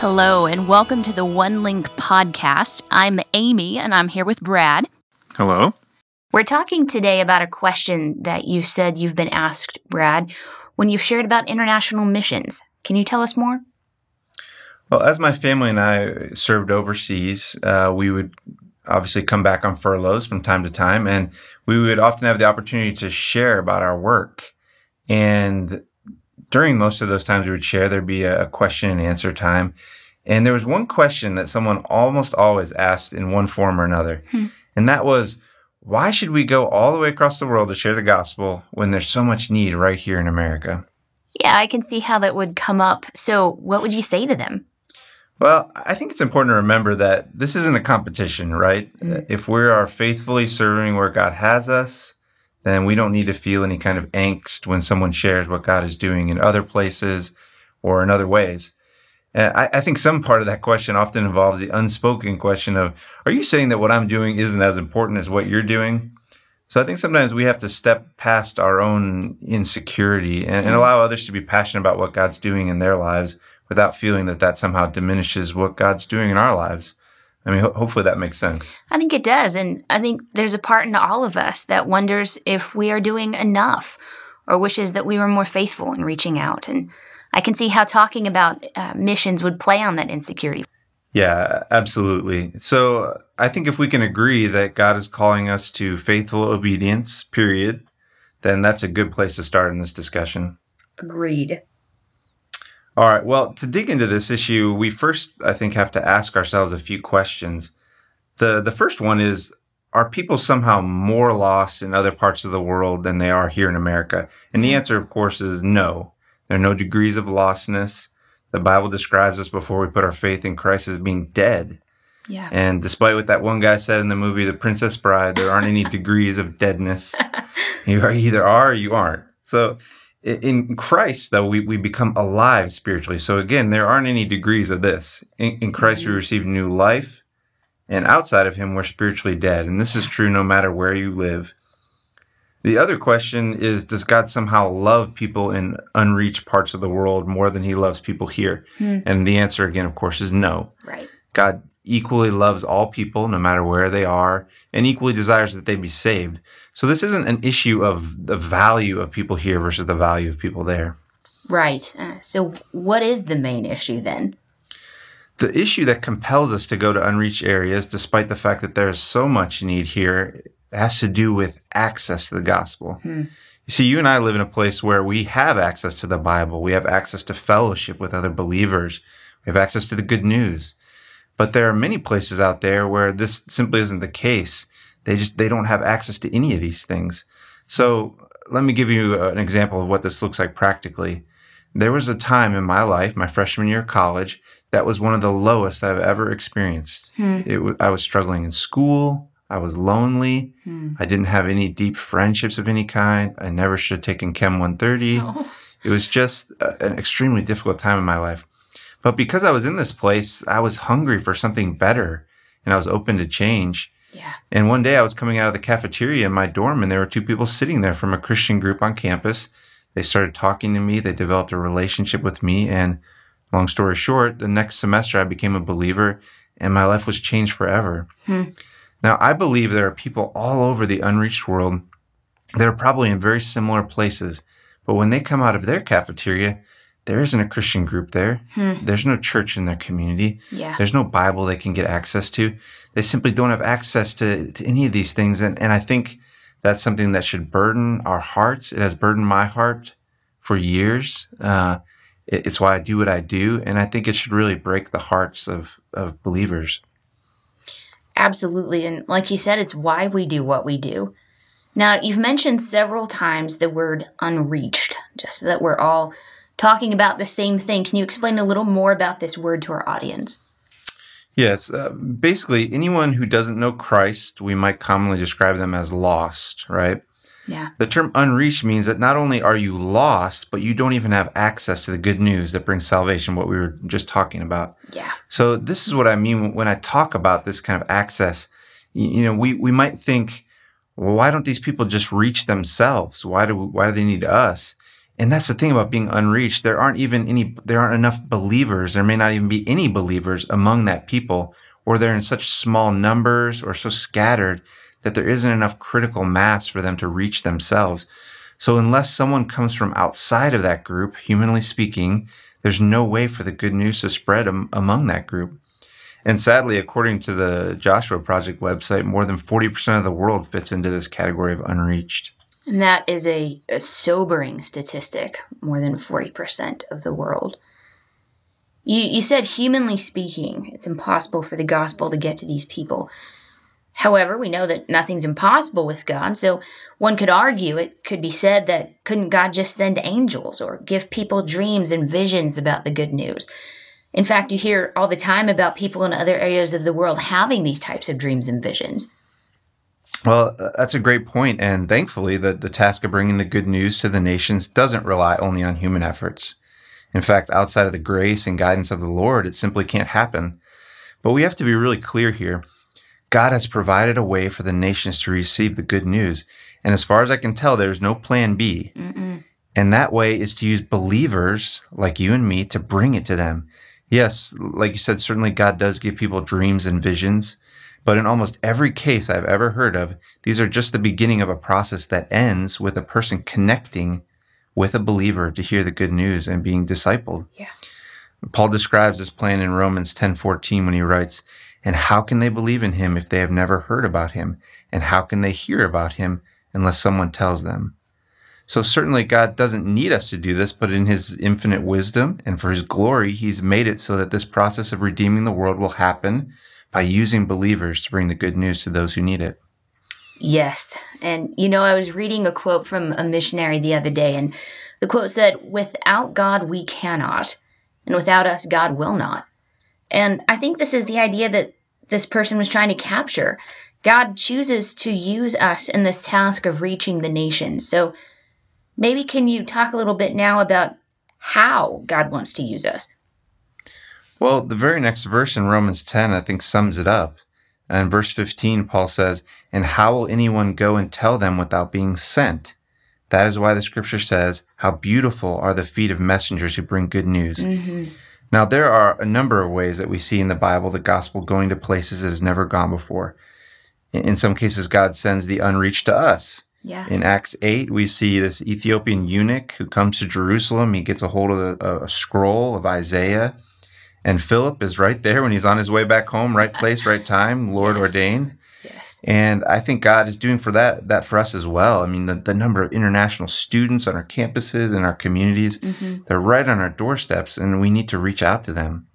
Hello, and welcome to the One Link podcast. I'm Amy, and I'm here with Brad. Hello. We're talking today about a question that you said you've been asked, Brad, when you've shared about international missions. Can you tell us more? Well, as my family and I served overseas, uh, we would obviously come back on furloughs from time to time, and we would often have the opportunity to share about our work. And during most of those times we would share, there'd be a question and answer time. And there was one question that someone almost always asked in one form or another. Hmm. And that was, why should we go all the way across the world to share the gospel when there's so much need right here in America? Yeah, I can see how that would come up. So, what would you say to them? Well, I think it's important to remember that this isn't a competition, right? Mm. If we are faithfully serving where God has us, then we don't need to feel any kind of angst when someone shares what God is doing in other places or in other ways. And I, I, think some part of that question often involves the unspoken question of, are you saying that what I'm doing isn't as important as what you're doing? So I think sometimes we have to step past our own insecurity and, and allow others to be passionate about what God's doing in their lives without feeling that that somehow diminishes what God's doing in our lives. I mean, ho- hopefully that makes sense. I think it does. And I think there's a part in all of us that wonders if we are doing enough or wishes that we were more faithful in reaching out. And I can see how talking about uh, missions would play on that insecurity. Yeah, absolutely. So I think if we can agree that God is calling us to faithful obedience, period, then that's a good place to start in this discussion. Agreed. All right. Well, to dig into this issue, we first, I think, have to ask ourselves a few questions. The, the first one is Are people somehow more lost in other parts of the world than they are here in America? And the mm-hmm. answer, of course, is no. There are no degrees of lostness. The Bible describes us before we put our faith in Christ as being dead. Yeah. And despite what that one guy said in the movie The Princess Bride, there aren't any degrees of deadness. You either are or you aren't. So in Christ, though, we, we become alive spiritually. So again, there aren't any degrees of this. In, in Christ, mm-hmm. we receive new life, and outside of Him, we're spiritually dead. And this is true no matter where you live. The other question is Does God somehow love people in unreached parts of the world more than He loves people here? Hmm. And the answer, again, of course, is no. Right. God equally loves all people, no matter where they are, and equally desires that they be saved. So this isn't an issue of the value of people here versus the value of people there. Right. Uh, so what is the main issue then? The issue that compels us to go to unreached areas, despite the fact that there's so much need here, has to do with access to the gospel. Hmm. You see, you and I live in a place where we have access to the Bible. We have access to fellowship with other believers. We have access to the good news. But there are many places out there where this simply isn't the case. They just they don't have access to any of these things. So let me give you an example of what this looks like practically. There was a time in my life, my freshman year of college, that was one of the lowest I've ever experienced. Hmm. It, I was struggling in school. I was lonely. Hmm. I didn't have any deep friendships of any kind. I never should have taken Chem 130. No. It was just a, an extremely difficult time in my life. But because I was in this place, I was hungry for something better and I was open to change. Yeah. And one day I was coming out of the cafeteria in my dorm and there were two people sitting there from a Christian group on campus. They started talking to me. They developed a relationship with me. And long story short, the next semester I became a believer and my life was changed forever. Hmm. Now, I believe there are people all over the unreached world that are probably in very similar places. But when they come out of their cafeteria, there isn't a Christian group there. Hmm. There's no church in their community. Yeah. There's no Bible they can get access to. They simply don't have access to, to any of these things. And, and I think that's something that should burden our hearts. It has burdened my heart for years. Uh, it, it's why I do what I do. And I think it should really break the hearts of, of believers. Absolutely. And like you said, it's why we do what we do. Now, you've mentioned several times the word unreached, just so that we're all talking about the same thing. Can you explain a little more about this word to our audience? Yes. Uh, basically, anyone who doesn't know Christ, we might commonly describe them as lost, right? Yeah. The term unreached means that not only are you lost, but you don't even have access to the good news that brings salvation, what we were just talking about. Yeah. So, this is what I mean when I talk about this kind of access. You know, we, we might think, well, why don't these people just reach themselves? Why do, why do they need us? And that's the thing about being unreached. There aren't even any, there aren't enough believers. There may not even be any believers among that people, or they're in such small numbers or so scattered that there isn't enough critical mass for them to reach themselves. So unless someone comes from outside of that group, humanly speaking, there's no way for the good news to spread am- among that group. And sadly, according to the Joshua Project website, more than 40% of the world fits into this category of unreached. And that is a, a sobering statistic, more than 40% of the world. You, you said, humanly speaking, it's impossible for the gospel to get to these people. However, we know that nothing's impossible with God, so one could argue it could be said that couldn't God just send angels or give people dreams and visions about the good news? In fact, you hear all the time about people in other areas of the world having these types of dreams and visions. Well, uh, that's a great point, and thankfully, the, the task of bringing the good news to the nations doesn't rely only on human efforts. In fact, outside of the grace and guidance of the Lord, it simply can't happen. But we have to be really clear here. God has provided a way for the nations to receive the good news. And as far as I can tell, there's no plan B. Mm-mm. And that way is to use believers like you and me to bring it to them. Yes, like you said, certainly God does give people dreams and visions. But in almost every case I've ever heard of, these are just the beginning of a process that ends with a person connecting with a believer to hear the good news and being discipled. Yeah. Paul describes this plan in Romans 10:14 when he writes, "And how can they believe in him if they have never heard about him? And how can they hear about him unless someone tells them?" So certainly God doesn't need us to do this, but in his infinite wisdom and for his glory, he's made it so that this process of redeeming the world will happen by using believers to bring the good news to those who need it. Yes. And, you know, I was reading a quote from a missionary the other day, and the quote said, Without God, we cannot, and without us, God will not. And I think this is the idea that this person was trying to capture. God chooses to use us in this task of reaching the nations. So maybe can you talk a little bit now about how God wants to use us? Well, the very next verse in Romans 10, I think, sums it up. In verse 15, Paul says, And how will anyone go and tell them without being sent? That is why the scripture says, How beautiful are the feet of messengers who bring good news. Mm-hmm. Now, there are a number of ways that we see in the Bible the gospel going to places it has never gone before. In some cases, God sends the unreached to us. Yeah. In Acts 8, we see this Ethiopian eunuch who comes to Jerusalem. He gets a hold of a, a scroll of Isaiah and Philip is right there when he's on his way back home, right place, right time, Lord yes. ordained. Yes. And I think God is doing for that that for us as well. I mean, the, the number of international students on our campuses and our communities, mm-hmm. they're right on our doorsteps, and we need to reach out to them.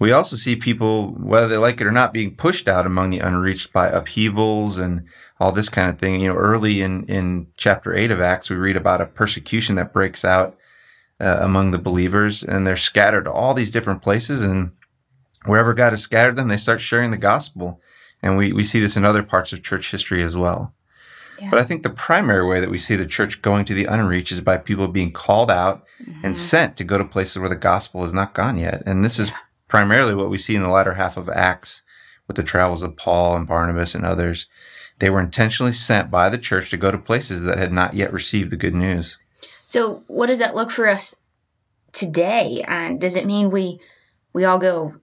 We also see people, whether they like it or not, being pushed out among the unreached by upheavals and all this kind of thing. You know, early in, in chapter 8 of Acts, we read about a persecution that breaks out uh, among the believers, and they're scattered to all these different places. And wherever God has scattered them, they start sharing the gospel. And we, we see this in other parts of church history as well. Yeah. But I think the primary way that we see the church going to the unreached is by people being called out mm-hmm. and sent to go to places where the gospel is not gone yet. And this is primarily what we see in the latter half of Acts with the travels of Paul and Barnabas and others. They were intentionally sent by the church to go to places that had not yet received the good news. So, what does that look for us today? And does it mean we we all go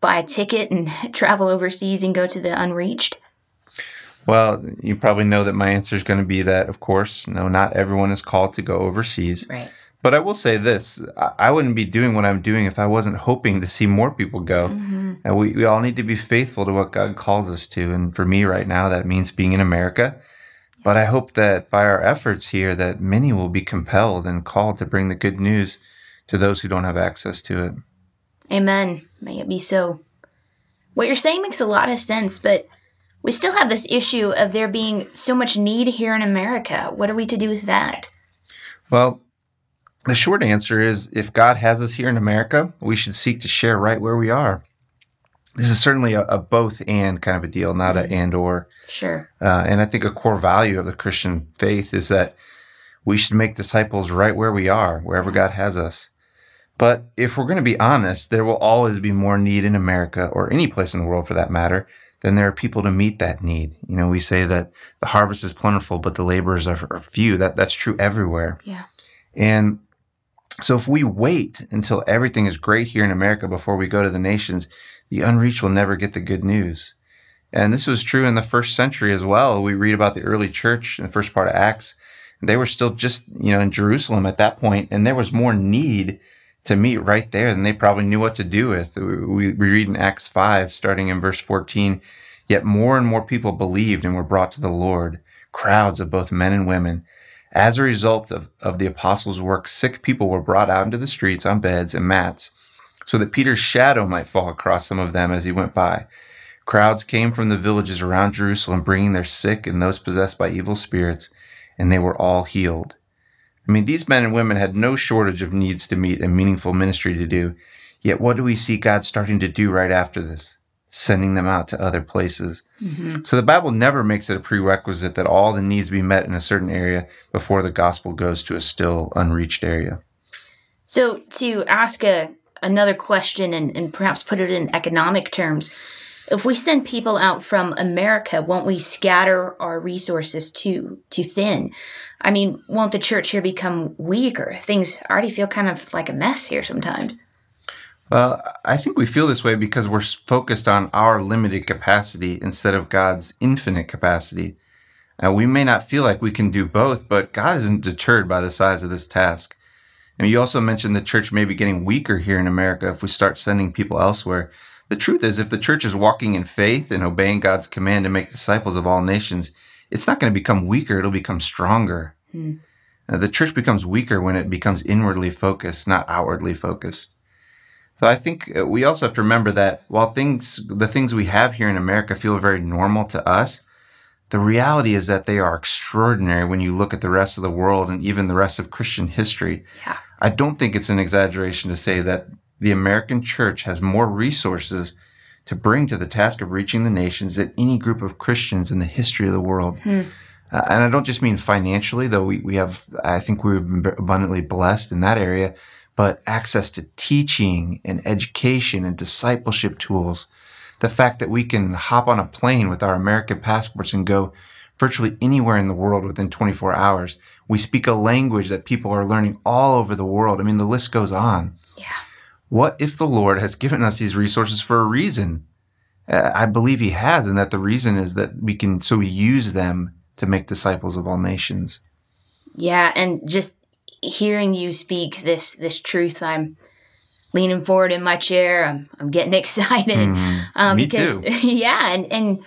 buy a ticket and travel overseas and go to the unreached? Well, you probably know that my answer is going to be that, of course, no, not everyone is called to go overseas. Right. But I will say this I wouldn't be doing what I'm doing if I wasn't hoping to see more people go. Mm-hmm. And we, we all need to be faithful to what God calls us to. And for me right now, that means being in America but I hope that by our efforts here that many will be compelled and called to bring the good news to those who don't have access to it. Amen. May it be so. What you're saying makes a lot of sense, but we still have this issue of there being so much need here in America. What are we to do with that? Well, the short answer is if God has us here in America, we should seek to share right where we are this is certainly a, a, both and kind of a deal, not mm-hmm. a and or. Sure. Uh, and I think a core value of the Christian faith is that we should make disciples right where we are, wherever God has us. But if we're going to be honest, there will always be more need in America or any place in the world for that matter than there are people to meet that need. You know, we say that the harvest is plentiful, but the laborers are, are few. That that's true everywhere. Yeah. And so if we wait until everything is great here in America before we go to the nations, the unreached will never get the good news. And this was true in the first century as well. We read about the early church in the first part of Acts. They were still just, you know, in Jerusalem at that point, and there was more need to meet right there than they probably knew what to do with. We, we read in Acts 5, starting in verse 14, yet more and more people believed and were brought to the Lord, crowds of both men and women. As a result of, of the apostles' work, sick people were brought out into the streets on beds and mats so that Peter's shadow might fall across some of them as he went by. Crowds came from the villages around Jerusalem, bringing their sick and those possessed by evil spirits, and they were all healed. I mean, these men and women had no shortage of needs to meet and meaningful ministry to do. Yet, what do we see God starting to do right after this? Sending them out to other places. Mm-hmm. So, the Bible never makes it a prerequisite that all the needs be met in a certain area before the gospel goes to a still unreached area. So, to ask a, another question and, and perhaps put it in economic terms, if we send people out from America, won't we scatter our resources too too thin? I mean, won't the church here become weaker? Things already feel kind of like a mess here sometimes. Well, I think we feel this way because we're focused on our limited capacity instead of God's infinite capacity. Now, we may not feel like we can do both, but God isn't deterred by the size of this task. And you also mentioned the church may be getting weaker here in America if we start sending people elsewhere. The truth is, if the church is walking in faith and obeying God's command to make disciples of all nations, it's not going to become weaker, it'll become stronger. Hmm. the church becomes weaker when it becomes inwardly focused, not outwardly focused. So I think uh, we also have to remember that while things, the things we have here in America feel very normal to us, the reality is that they are extraordinary when you look at the rest of the world and even the rest of Christian history. Yeah. I don't think it's an exaggeration to say that the American church has more resources to bring to the task of reaching the nations than any group of Christians in the history of the world. Hmm. Uh, and I don't just mean financially, though we, we have, I think we've been abundantly blessed in that area, but access to teaching and education and discipleship tools. The fact that we can hop on a plane with our American passports and go virtually anywhere in the world within 24 hours. We speak a language that people are learning all over the world. I mean, the list goes on. Yeah. What if the Lord has given us these resources for a reason? Uh, I believe He has, and that the reason is that we can so we use them to make disciples of all nations. Yeah, and just hearing you speak this this truth, I'm leaning forward in my chair. I'm I'm getting excited. Mm, um, me because, too. Yeah, and and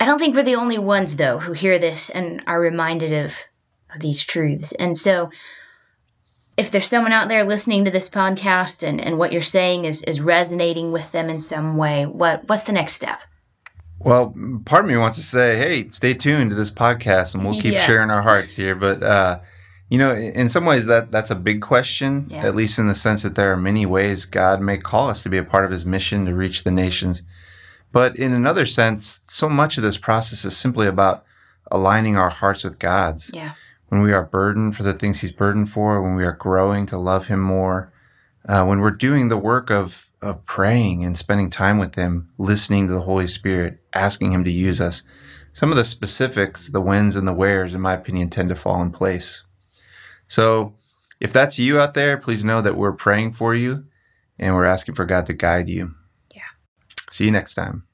I don't think we're the only ones though who hear this and are reminded of, of these truths. And so if there's someone out there listening to this podcast and, and what you're saying is, is resonating with them in some way, what what's the next step? Well, part of me wants to say, hey, stay tuned to this podcast and we'll keep yeah. sharing our hearts here. But uh, you know, in some ways that that's a big question, yeah. at least in the sense that there are many ways God may call us to be a part of his mission to reach the nations. But in another sense, so much of this process is simply about aligning our hearts with God's. Yeah when we are burdened for the things He's burdened for, when we are growing to love Him more, uh, when we're doing the work of, of praying and spending time with Him, listening to the Holy Spirit, asking Him to use us, some of the specifics, the whens and the wheres, in my opinion, tend to fall in place. So if that's you out there, please know that we're praying for you and we're asking for God to guide you. Yeah. See you next time.